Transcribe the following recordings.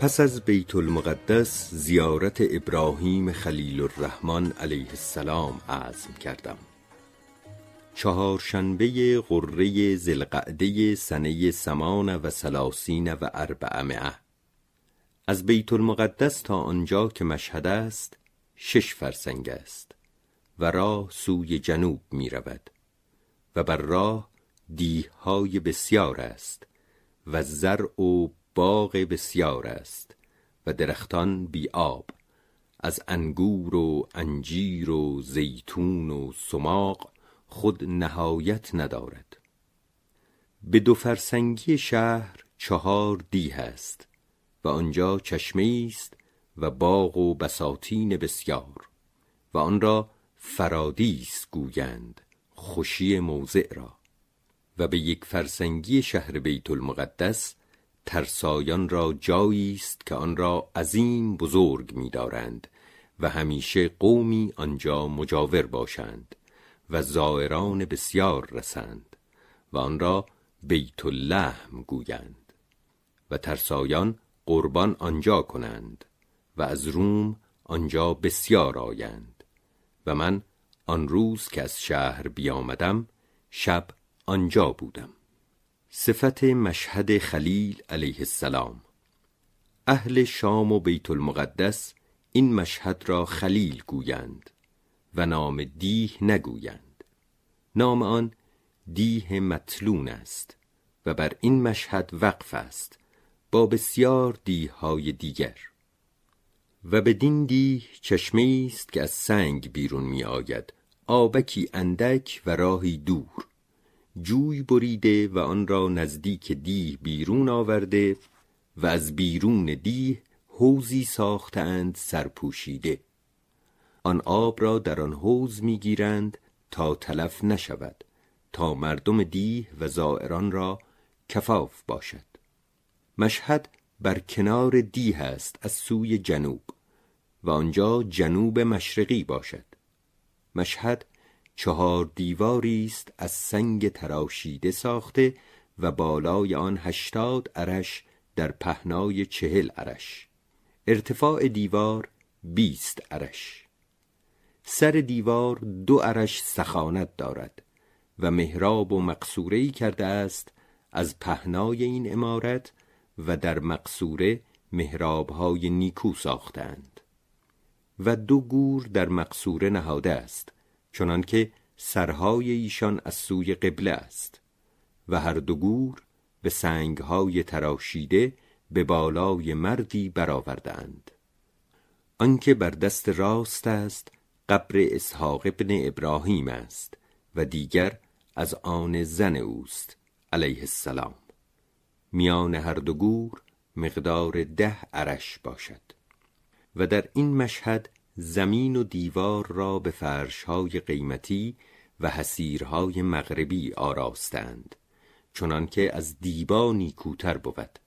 پس از بیت المقدس زیارت ابراهیم خلیل الرحمن علیه السلام عزم کردم. چهارشنبه غره زلقعده سنه سمان و سلاسین و اربعمعه از بیت المقدس تا آنجا که مشهد است شش فرسنگ است و راه سوی جنوب می رود و بر راه دیهای بسیار است و زرع و باغ بسیار است و درختان بی آب. از انگور و انجیر و زیتون و سماق خود نهایت ندارد. به دو فرسنگی شهر چهار دی است و آنجا چشمه است و باغ و بساتین بسیار و آن را فرادیس گویند خوشی موضع را. و به یک فرسنگی شهر بیت المقدس ترسایان را جایی است که آن را عظیم بزرگ می‌دارند و همیشه قومی آنجا مجاور باشند و زائران بسیار رسند و آن را بیت اللحم گویند و ترسایان قربان آنجا کنند و از روم آنجا بسیار آیند و من آن روز که از شهر بیامدم شب آنجا بودم. صفت مشهد خلیل علیه السلام. اهل شام و بیت المقدس این مشهد را خلیل گویند و نام دیه نگویند. نام آن دیه مطلون است و بر این مشهد وقف است با بسیار دیه های دیگر. و بدین دیه چشمه است که از سنگ بیرون می آید آبکی اندک و راهی دور. جوی بریده و آن را نزدیک دیه بیرون آورده و از بیرون دیه حوزی ساختند سرپوشیده. آن آب را در آن حوز می‌گیرند تا تلف نشود تا مردم دیه و زائران را کفاف باشد. مشهد بر کنار دیه است از سوی جنوب و آنجا جنوب مشرقی باشد. مشهد چهار دیواری است از سنگ تراشیده ساخته و بالای آن هشتاد عرش در پهنای چهل عرش. ارتفاع دیوار بیست عرش. سر دیوار دو عرش سخانت دارد و محراب و مقصورهی کرده است از پهنای این امارت و در مقصوره محرابهای نیکو ساختند و دو گور در مقصوره نهاده است. چنانکه سرهای ایشان از سوی قبله است و هر دو گور به سنگهای تراشیده به بالای مردی برآوردند آنکه بر دست راست است قبر اسحاق ابن ابراهیم است و دیگر از آن زن اوست علیه السلام. میان هر دو گور مقدار ده عرش باشد و در این مشهد زمین و دیوار را به فرشهای قیمتی و حسیرهای مغربی آراستند چنانکه از دیبا نیکوتر بود.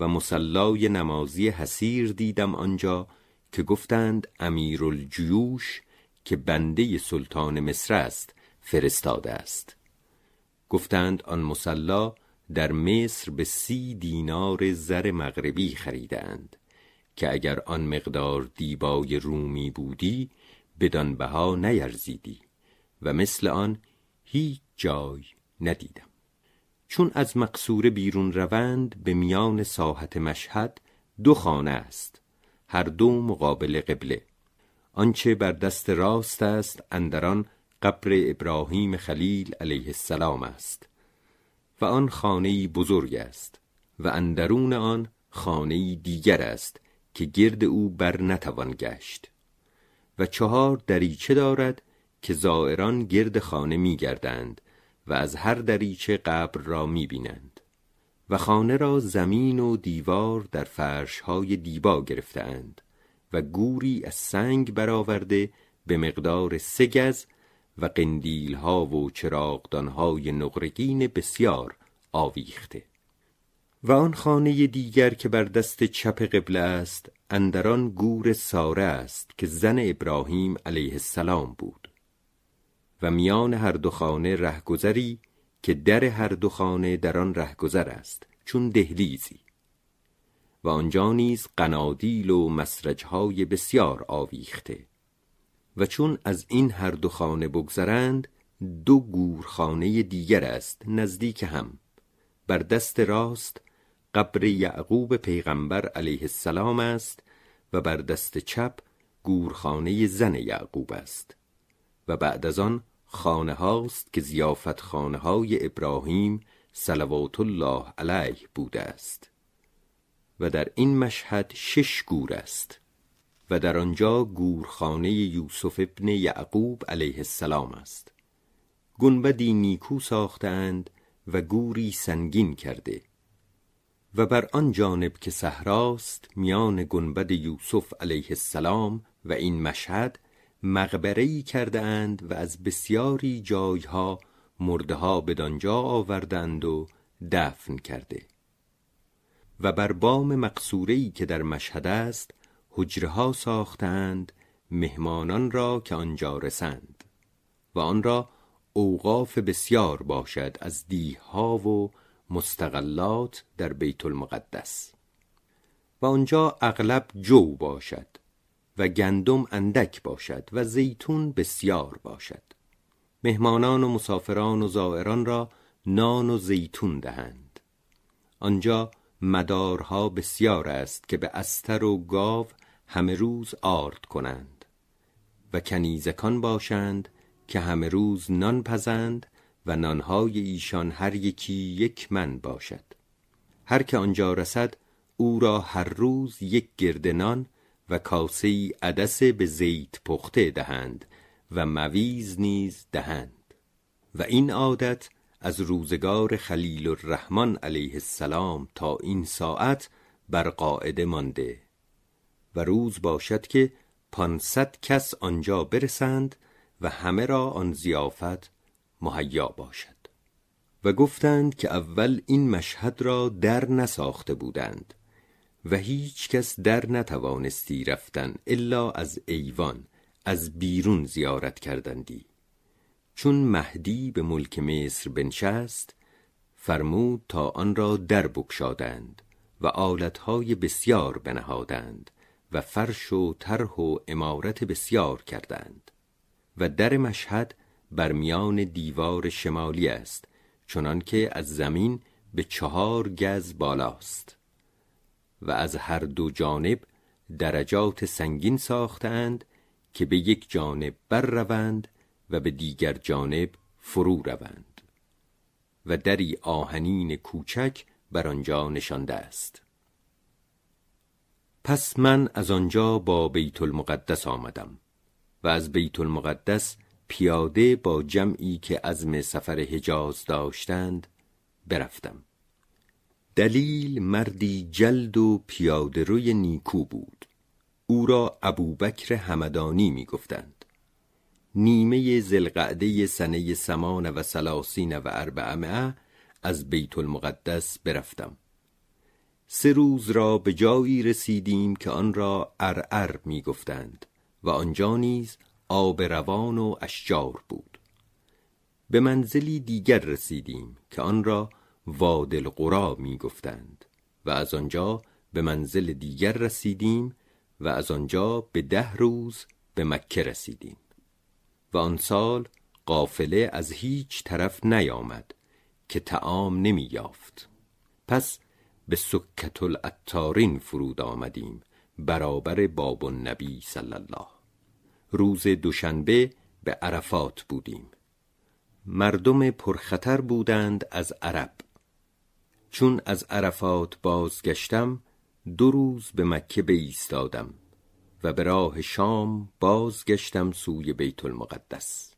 و مسلای نمازی حسیر دیدم آنجا که گفتند امیرالجیوش که بنده سلطان مصر است فرستاده است. گفتند آن مسلا در مصر به سی دینار زر مغربی خریدند که اگر آن مقدار دیبای رومی بودی بدان بها نیرزیدی و مثل آن هیچ جای ندیدم. چون از مقصوره بیرون روند به میان ساحت مشهد دو خانه است هر دو مقابل قبله. آنچه بر دست راست است اندران قبر ابراهیم خلیل علیه السلام است و آن خانه بزرگ است و اندرون آن خانه دیگر است که گرد او بر نتوان گشت و چهار دریچه دارد که زائران گرد خانه می گردند و از هر دریچه قبر را می بینند و خانه را زمین و دیوار در فرشهای دیبا گرفتند و گوری از سنگ برآورده به مقدار سه گز و قندیل ها و چراغدان های نقرگین بسیار آویخته. و آن خانه دیگر که بر دست چپ قبله است اندران گور ساره است که زن ابراهیم علیه السلام بود. و میان هر دو خانه رهگذری که در هر دو خانه در آن رهگذر است چون دهلیزی. و آنجا نیز قنادیل و مسرجهای بسیار آویخته. و چون از این هر دو خانه بگذرند دو گورخانه دیگر است نزدیک هم. بر دست راست قبر یعقوب پیغمبر علیه السلام است و بر دست چپ گورخانه زن یعقوب است و بعد از آن خانه هاست که زیافت خانه های ابراهیم صلوات الله علیه بوده است و در این مشهد شش گور است و در آنجا گورخانه یوسف ابن یعقوب علیه السلام است. گنبدی نیکو ساختند و گوری سنگین کرده. و بر آن جانب که صحراست میان گنبد یوسف علیه السلام و این مشهد مقبره کرده اند و از بسیاری جایها مرده ها بدانجا آوردند و دفن کرده. و بر بام مقصوره که در مشهد است حجره ها ساختند مهمانان را که آنجا رسند و آن را اوقاف بسیار باشد از دیه ها و مستقلات در بیت المقدس. و آنجا اغلب جو باشد و گندم اندک باشد و زیتون بسیار باشد. مهمانان و مسافران و زائران را نان و زیتون دهند. آنجا مدارها بسیار است که به استر و گاو همه روز آرد کنند و کنیزکان باشند که همه روز نان پزند و نانهای ایشان هر یکی یک من باشد. هر که آنجا رسد او را هر روز یک گرد نان و کاسه ای عدس به زیت پخته دهند و مویز نیز دهند. و این عادت از روزگار خلیل الرحمن علیه السلام تا این ساعت بر قاعده مانده. و روز باشد که پانصد کس آنجا برسند و همه را آن زیافت مهیا باشد. و گفتند که اول این مشهد را در نساخته بودند و هیچ کس در نتوانستی رفتن الا از ایوان از بیرون زیارت کردندی. چون مهدی به ملک مصر بنشست فرمود تا آن را در بکشادند و آلتهای بسیار بنهادند و فرش و طرح و امارت بسیار کردند و در مشهد بر میان دیوار شمالی است چنانکه از زمین به چهار گز بالاست. و از هر دو جانب درجات سنگین ساختند که به یک جانب بر روند و به دیگر جانب فرو روند. و دری آهنین کوچک بر آنجا نشانده است. پس من از آنجا با بیت المقدس آمدم و از بیت المقدس پیاده با جمعی که عزم سفر حجاز داشتند برفتم. دلیل مردی جلد و پیاده روی نیکو بود. او را ابوبکر همدانی می گفتند نیمه زلقعده سنه سمان و سلاسین و اربعمه از بیت المقدس برفتم. سه روز را به جایی رسیدیم که آن را ارعر می گفتند و آنجا نیز آب روان و اشجار بود. به منزلی دیگر رسیدیم که آن را وادل قرا می گفتند و از آنجا به منزل دیگر رسیدیم و از آنجا به ده روز به مکه رسیدیم. و آن سال قافله از هیچ طرف نیامد که تعام نمی یافت. پس به سکت الاتارین فرود آمدیم برابر باب النبی صلی الله روز دوشنبه به عرفات بودیم. مردم پرخطر بودند از عرب. چون از عرفات بازگشتم دو روز به مکه بایستادم و به راه شام بازگشتم سوی بیت المقدس.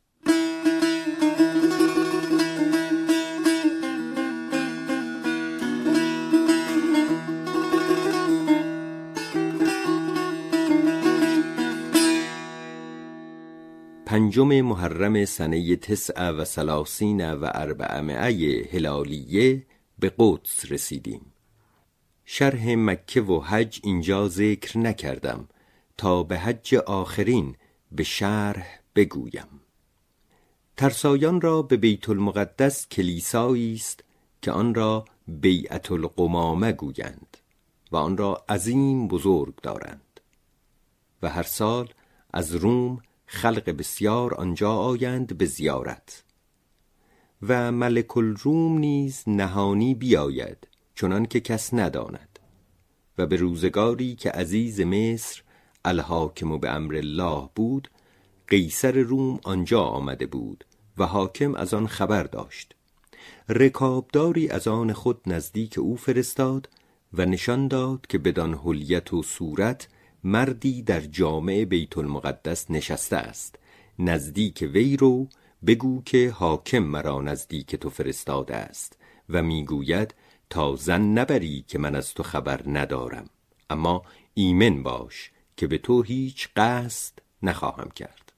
پنجم محرم سنه تسع و سلاسین و اربعمعه هلالیه به قدس رسیدیم. شرح مکه و حج اینجا ذکر نکردم. تا به حج آخرین به شرح بگویم. ترسایان را به بیت المقدس کلیسایی است که آن را بیعت القمامه گویند و آن را عظیم بزرگ دارند. و هر سال از روم خلق بسیار آنجا آیند به زیارت. و ملک الروم نیز نهانی بیاید چنان که کس نداند. و به روزگاری که عزیز مصر الحاکم به امر الله بود قیصر روم آنجا آمده بود و حاکم از آن خبر داشت. رکابداری از آن خود نزدیک او فرستاد و نشان داد که بدان حلیت و صورت مردی در جامع بیت المقدس نشسته است. نزدیک وی رو بگو که حاکم مرا نزدیک تو فرستاده است و می‌گوید تا زن نبری که من از تو خبر ندارم. اما ایمن باش که به تو هیچ قصد نخواهم کرد.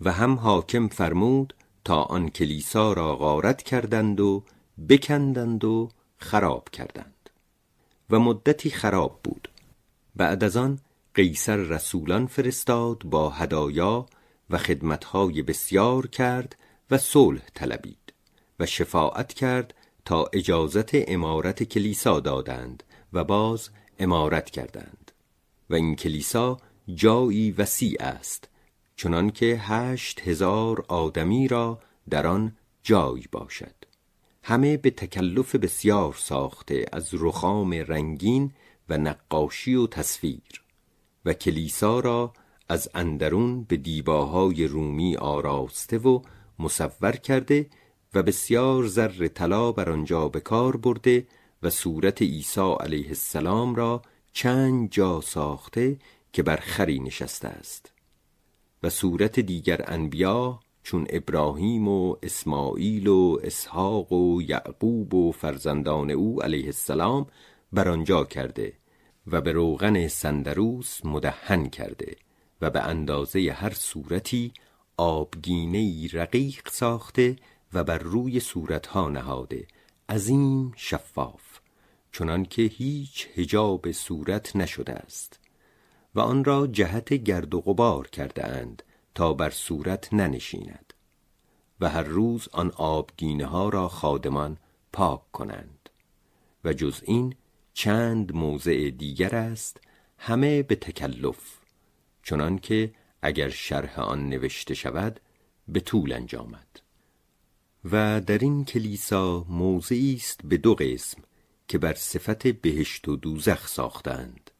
و هم حاکم فرمود تا آن کلیسا را غارت کردند و بکندند و خراب کردند. و مدتی خراب بود. بعد از آن قیصر رسولان فرستاد با هدایا و خدمتهای بسیار کرد و صلح طلبید و شفاعت کرد تا اجازت امارت کلیسا دادند و باز امارت کردند. و این کلیسا جایی وسیع است چنانکه هشت هزار آدمی را در آن جای باشد. همه به تکلف بسیار ساخته از رخام رنگین و نقاشی و تصویر و کلیسا را از اندرون به دیباهای رومی آراسته و مصور کرده و بسیار زر طلا بر آنجا به کار برده و صورت عیسی علیه السلام را چند جا ساخته که بر خری نشسته است و صورت دیگر انبیا چون ابراهیم و اسماعیل و اسحاق و یعقوب و فرزندان او علیه السلام بر آنجا کرده و به روغن سندروس مدهن کرده و به اندازه هر صورتی آبگینه رقیق ساخته و بر روی صورتها نهاده عظیم شفاف چنانکه هیچ هجاب صورت نشده است و آن را جهت گرد و غبار کرده اند تا بر صورت ننشیند و هر روز آن آبگینه ها را خادمان پاک کنند و جز این چند موضع دیگر است همه به تکلف چنانکه اگر شرح آن نوشته شود به طول انجامد. و در این کلیسا موضعی است به دو قسم که بر صفت بهشت و دوزخ ساختند.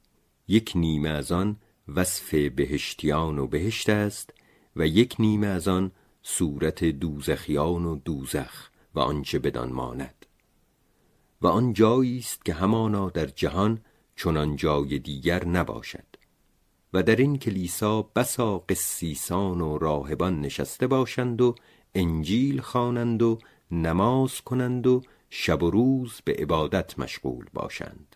یک نیمه از آن وصف بهشتیان و بهشت است و یک نیمه از آن صورت دوزخیان و دوزخ و آنچه بدان ماند. و آن جایی است که همانا در جهان چنان جای دیگر نباشد. و در این کلیسا بسا قسیسان و راهبان نشسته باشند و انجیل خوانند و نماز کنند و شب و روز به عبادت مشغول باشند.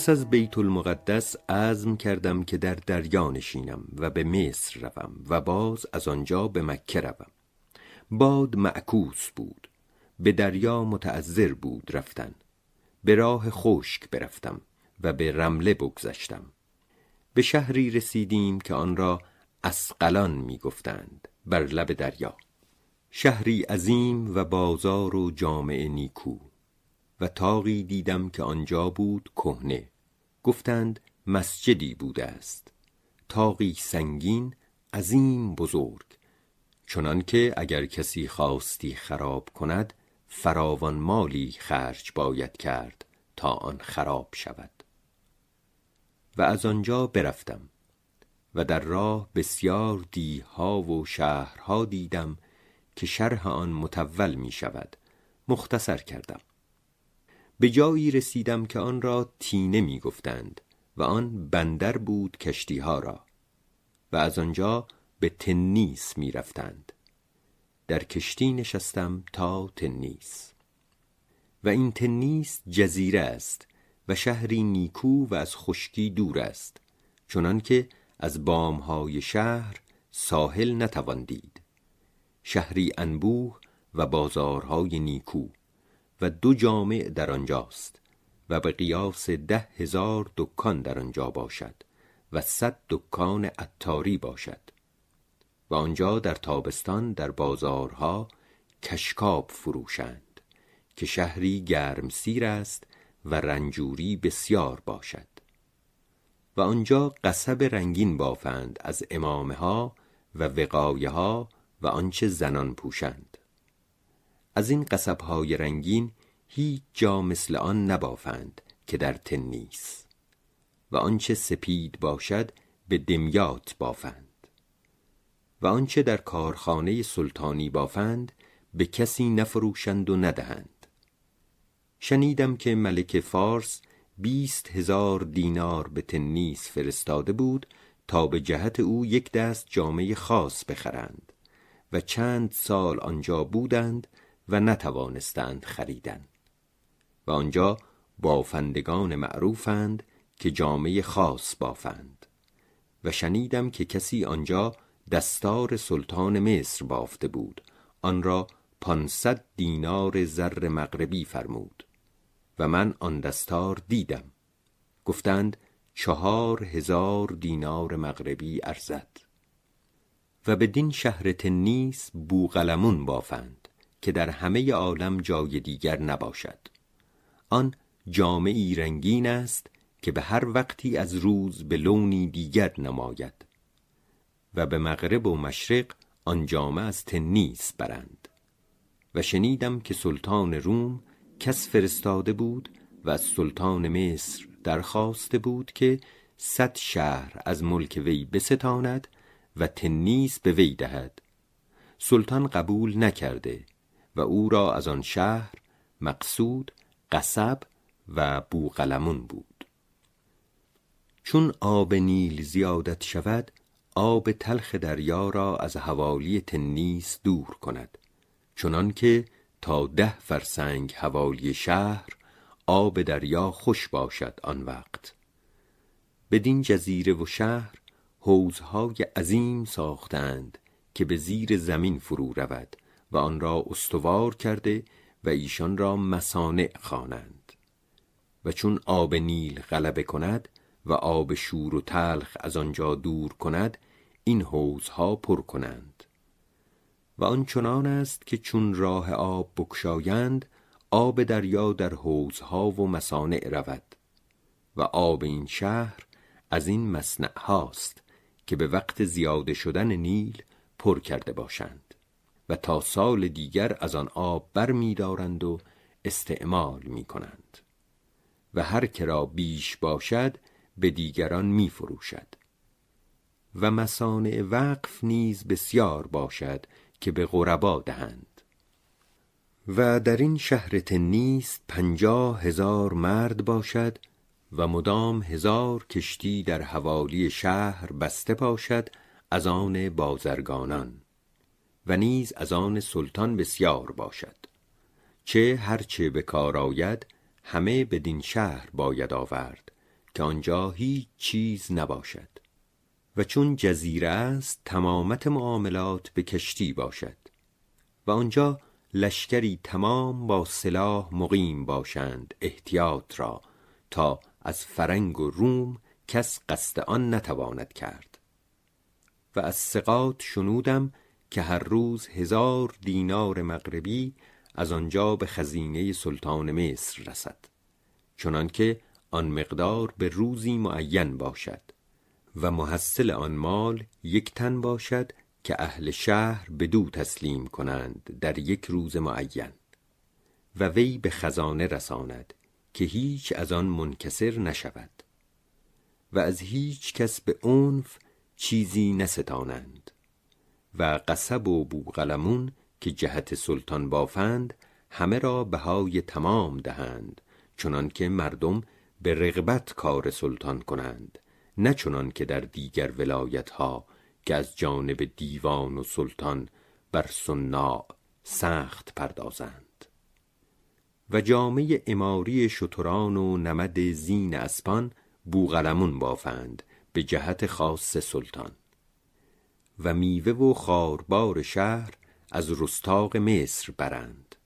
پس از بیت المقدس عزم کردم که در دریا نشینم و به مصر روم و باز از آنجا به مکه روم. باد معکوس بود. به دریا متعذر بود رفتن. به راه خشک برفتم و به رمله بگذشتم. به شهری رسیدیم که آن را اسقلان می گفتند بر لب دریا. شهری عظیم و بازار و جامع نیکو. و تاقی دیدم که آنجا بود کهنه. گفتند مسجدی بوده است. تاقی سنگین عظیم بزرگ. چنانکه اگر کسی خواستی خراب کند فراوان مالی خرج باید کرد تا آن خراب شود. و از آنجا برفتم و در راه بسیار دیها و شهرها دیدم که شرح آن متول می شود مختصر کردم. به جایی رسیدم که آن را تینه می گفتند و آن بندر بود کشتی ها را و از آنجا به تنیس می رفتند در کشتی نشستم تا تنیس. و این تنیس جزیره است و شهری نیکو و از خشکی دور است چنان که از بامهای شهر ساحل نتوان دید. شهری انبوه و بازارهای نیکو. و دو جامع در آنجاست و به قیاس ده هزار دکان در آنجا باشد و صد دکان عطاری باشد و آنجا در تابستان در بازارها کشکاب فروشند که شهری گرم سیر است و رنجوری بسیار باشد و آنجا قصب رنگین بافند از امامه ها و وقایه ها و آنچه زنان پوشند. از این قصب های رنگین هیچ جا مثل آن نبافند که در تنیس و آنچه سپید باشد به دمیات بافند و آنچه در کارخانه سلطانی بافند به کسی نفروشند و ندهند. شنیدم که ملک فارس بیست هزار دینار به تنیس فرستاده بود تا به جهت او یک دست جامعه خاص بخرند و چند سال آنجا بودند و نتوانستند خریدن. و آنجا بافندگان معروفند که جامعه خاص بافند. و شنیدم که کسی آنجا دستار سلطان مصر بافته بود. آن را پانصد دینار زر مغربی فرمود. و من آن دستار دیدم. گفتند چهار هزار دینار مغربی ارزد. و بدین شهر تنیس بوغلمون بافند. که در همه عالم جای دیگر نباشد. آن جامعی رنگین است که به هر وقتی از روز به لونی دیگر نماید و به مغرب و مشرق آن جامعه از تنیس برند. و شنیدم که سلطان روم کس فرستاده بود و از سلطان مصر درخواسته بود که صد شهر از ملک وی بستاند و تنیس به وی دهد. سلطان قبول نکرده و او را از آن شهر مقصود قصب و بوقلمون بود. چون آب نیل زیادت شود آب تلخ دریا را از حوالی تنیس دور کند. چنان که تا ده فرسنگ حوالی شهر آب دریا خوش باشد آن وقت. بدین جزیره و شهر حوزهای عظیم ساختند که به زیر زمین فرو رود. و آن را استوار کرده و ایشان را مسانع خوانند. و چون آب نیل غلبه کند و آب شور و تلخ از آنجا دور کند این حوزها پر کنند. و آنچنان است که چون راه آب بکشایند آب دریا در حوزها و مسانع رود. و آب این شهر از این مصنع هاست که به وقت زیاده شدن نیل پر کرده باشند. و تا سال دیگر از آن آب بر می دارند و استعمال می کنند و هر کرا بیش باشد به دیگران می فروشد و مسانع وقف نیز بسیار باشد که به غربا دهند. و در این شهر تنیس پنجاه هزار مرد باشد و مدام هزار کشتی در حوالی شهر بسته باشد از آن بازرگانان. و نیز از آن سلطان بسیار باشد. چه هرچه به کار آید همه بدین شهر باید آورد که آنجا هیچ چیز نباشد. و چون جزیره است تمامت معاملات به کشتی باشد. و آنجا لشکری تمام با سلاح مقیم باشند احتیاط را تا از فرنگ و روم کس قصد آن نتواند کرد. و از سقاط شنودم که هر روز هزار دینار مغربی از آنجا به خزینه سلطان مصر رسد. چنانکه آن مقدار به روزی معین باشد و محصل آن مال یک تن باشد که اهل شهر بدو تسلیم کنند در یک روز معین. و وی به خزانه رساند که هیچ از آن منکسر نشود. و از هیچ کس به عنف چیزی نستانند. و قصب و بوغلمون که جهت سلطان بافند همه را بهای تمام دهند چنان که مردم به رغبت کار سلطان کنند نه چنان که در دیگر ولایت ها که از جانب دیوان و سلطان بر سنا سخت پردازند. و جامعه اماری شتران و نمد زین اسپان بوغلمون بافند به جهت خاص سلطان. و میوه و خاربار شهر از رستاق مصر برند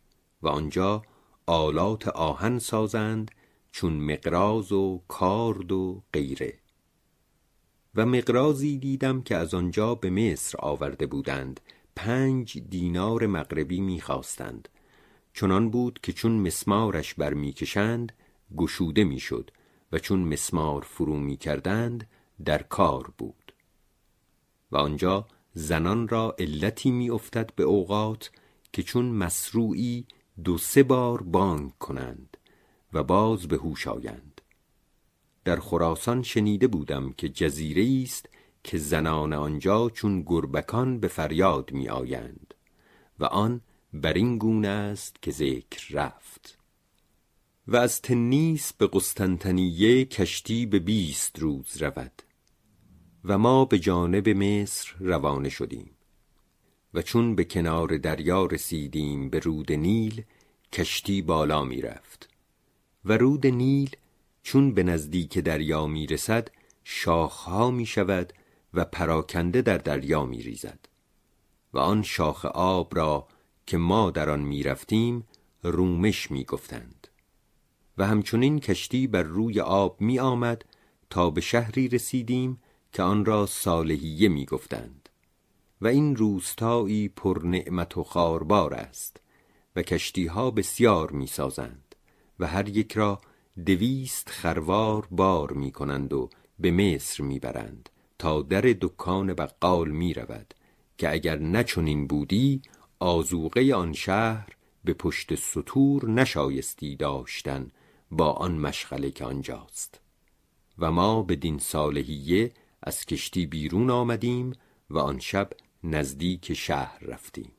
و آنجا آلات آهن سازند چون مقراز و کارد و غیره. و مقرازی دیدم که از آنجا به مصر آورده بودند پنج دینار مغربی می‌خواستند. چنان بود که چون مسمارش برمیکشند گشوده می‌شد و چون مسمار فرو می‌کردند در کار بود. و آنجا زنان را علتی میافتد به اوقات که چون مسروعی دو سه بار بانگ کنند و باز به هوش آیند. در خراسان شنیده بودم که جزیره است که زنان آنجا چون گربکان به فریاد می آیند و آن بر این گونه است که ذکر رفت. و از تنیس به قسطنطنیه کشتی به بیست روز رود. و ما به جانب مصر روانه شدیم و چون به کنار دریا رسیدیم به رود نیل کشتی بالا می رفت و رود نیل چون به نزدیک دریا می رسد شاخها می شود و پراکنده در دریا می ریزد و آن شاخ آب را که ما در آن می رفتیم رومش می گفتند و همچنین کشتی بر روی آب می آمد تا به شهری رسیدیم که آن را صالحیه می گفتند و این روستایی پر نعمت و خاربار است و کشتی ها بسیار می سازند و هر یک را دویست خروار بار می کنند و به مصر می برند تا در دکان بقال می رود که اگر نچنین بودی آزوقه آن شهر به پشت سطور نشایستی داشتن با آن مشغله که آنجاست. و ما بدین صالحیه از کشتی بیرون آمدیم و آن شب نزدیک شهر رفتیم.